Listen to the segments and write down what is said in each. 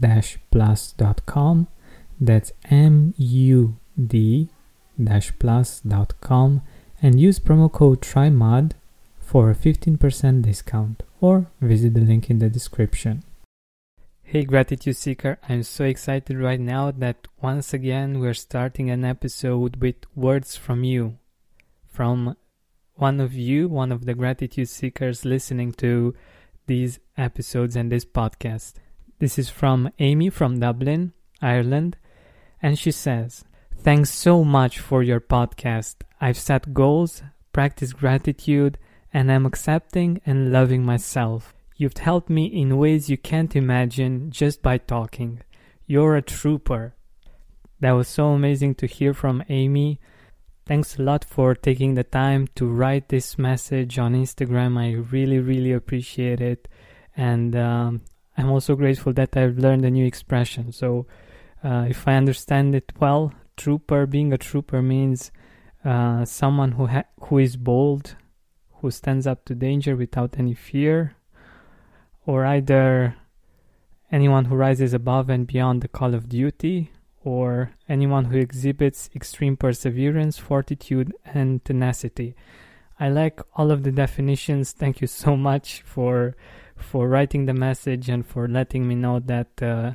mood-plus.com. That's M U D plus.com and use promo code TRYMOD for a 15% discount or visit the link in the description. Hey Gratitude Seeker, I'm so excited right now that once again we're starting an episode with words from you. From one of you, one of the Gratitude Seekers listening to these episodes and this podcast. This is from Amie from Dublin, Ireland, and she says, Thanks so much for your podcast. I've set goals, practiced gratitude, and I'm accepting and loving myself. You've helped me in ways you can't imagine just by talking. You're a trooper. That was so amazing to hear from Amie. Thanks a lot for taking the time to write this message on Instagram. I really, really appreciate it. And um, I'm also grateful that I've learned a new expression. So, uh, if I understand it well, trooper, being a trooper means uh, someone who ha- who is bold, who stands up to danger without any fear, or either anyone who rises above and beyond the call of duty, or anyone who exhibits extreme perseverance, fortitude, and tenacity. I like all of the definitions. Thank you so much for for writing the message and for letting me know that uh,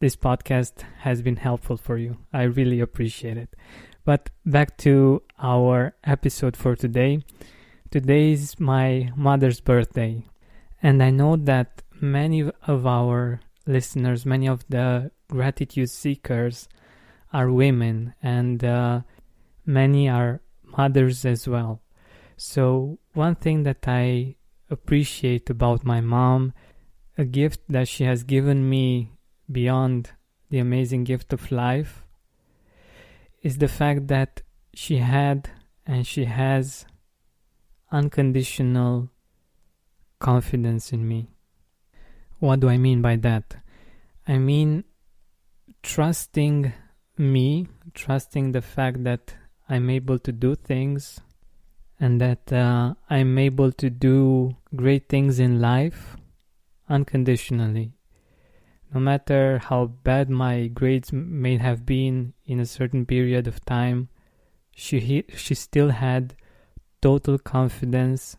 this podcast has been helpful for you. I really appreciate it. But back to our episode for today. Today is my mother's birthday, and I know that many of our listeners, many of the gratitude seekers, are women, and uh, many are mothers as well. So, one thing that I appreciate about my mom, a gift that she has given me beyond the amazing gift of life, is the fact that she had and she has unconditional confidence in me. What do I mean by that? I mean trusting me, trusting the fact that I'm able to do things and that uh, I'm able to do great things in life unconditionally. No matter how bad my grades may have been in a certain period of time, she she still had total confidence,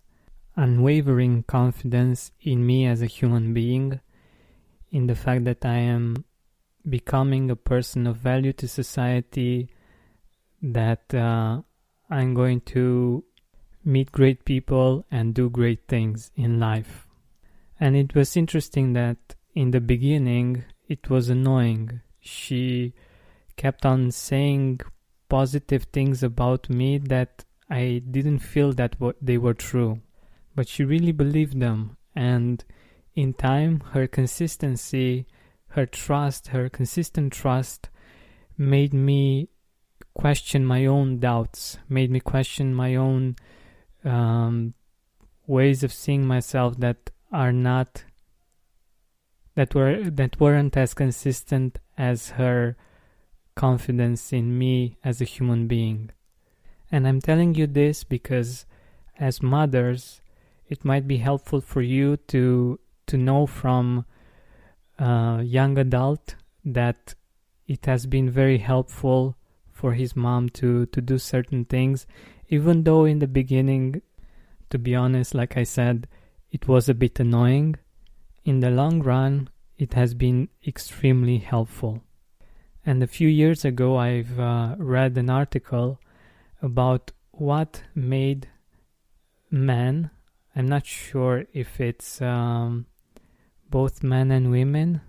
unwavering confidence in me as a human being, in the fact that I am becoming a person of value to society, that uh, I'm going to meet great people and do great things in life. And it was interesting that in the beginning it was annoying. She kept on saying positive things about me that I didn't feel that they were true. But she really believed them. And in time, her consistency, her trust, her consistent trust made me question my own doubts, made me question my own um, ways of seeing myself that are not that were that weren't as consistent as her confidence in me as a human being. And I'm telling you this because as mothers, it might be helpful for you to to know from a young adult that it has been very helpful for his mom to to do certain things even though in the beginning to be honest like i said it was a bit annoying. In the long run it has been extremely helpful. And a few years ago i've uh, read an article about what made men i'm not sure if it's um, both men and women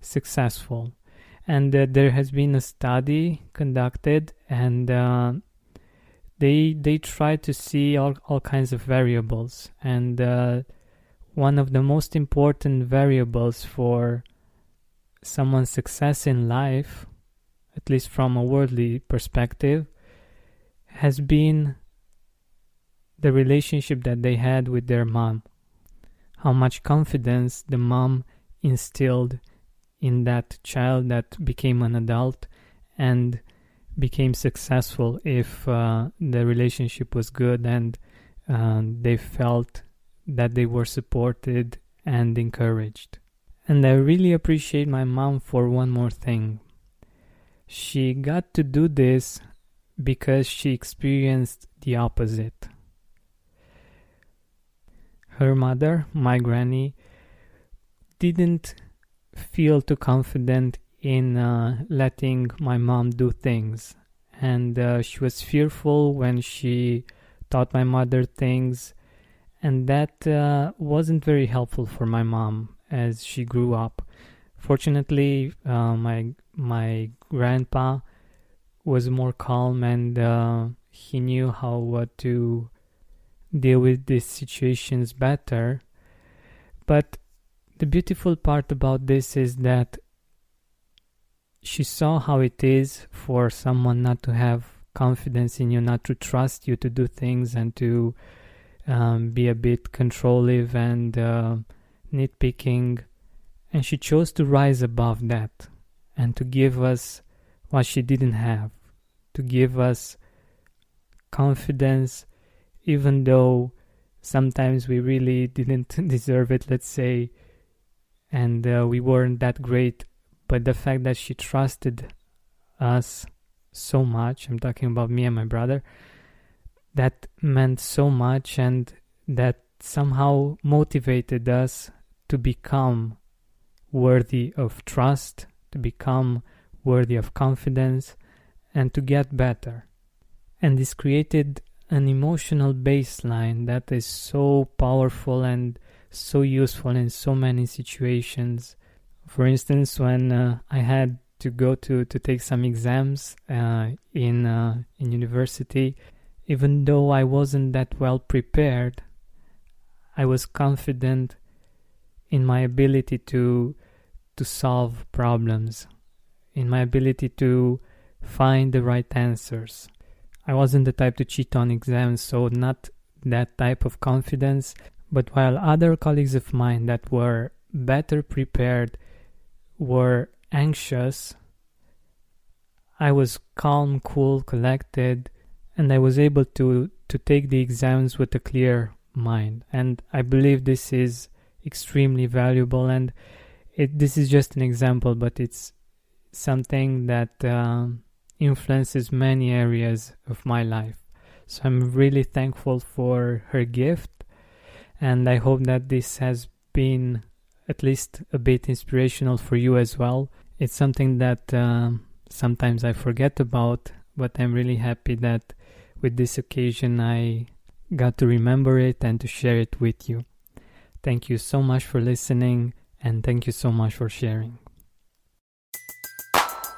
successful and uh, there has been a study conducted and uh, they they try to see all, all kinds of variables. And uh, one of the most important variables for someone's success in life at least from a worldly perspective has been the relationship that they had with their mom. How much confidence the mom instilled in that child that became an adult and became successful if uh, the relationship was good and uh, they felt that they were supported and encouraged. And I really appreciate my mom for one more thing. She got to do this because she experienced the opposite. Her mother, my granny, didn't feel too confident in uh, letting my mom do things. And uh, she was fearful when she taught my mother things. And that uh, wasn't very helpful for my mom as she grew up. Fortunately, uh, my my grandpa was more calm and uh, he knew how what to deal with these situations better. But the beautiful part about this is that she saw how it is for someone not to have confidence in you, not to trust you to do things, and to um, be a bit controlling and uh, nitpicking. And she chose to rise above that and to give us what she didn't have, to give us confidence, even though sometimes we really didn't deserve it, let's say and uh, we weren't that great. But the fact that she trusted us so much, I'm talking about me and my brother, that meant so much and that somehow motivated us to become worthy of trust, to become worthy of confidence, and to get better. And this created an emotional baseline that is so powerful and so useful in so many situations. For instance, when uh, I had to go to, to take some exams uh, in uh, in university, even though I wasn't that well prepared, I was confident in my ability to to solve problems, in my ability to find the right answers. I wasn't the type to cheat on exams, so not that type of confidence, but while other colleagues of mine that were better prepared were anxious, I was calm, cool, collected, and I was able to, to take the exams with a clear mind. And I believe this is extremely valuable. And it, this is just an example, but it's something that um, influences many areas of my life. So I'm really thankful for her gift and I hope that this has been at least a bit inspirational for you as well. It's something that uh, sometimes I forget about, but I'm really happy that with this occasion I got to remember it and to share it with you. Thank you so much for listening and thank you so much for sharing.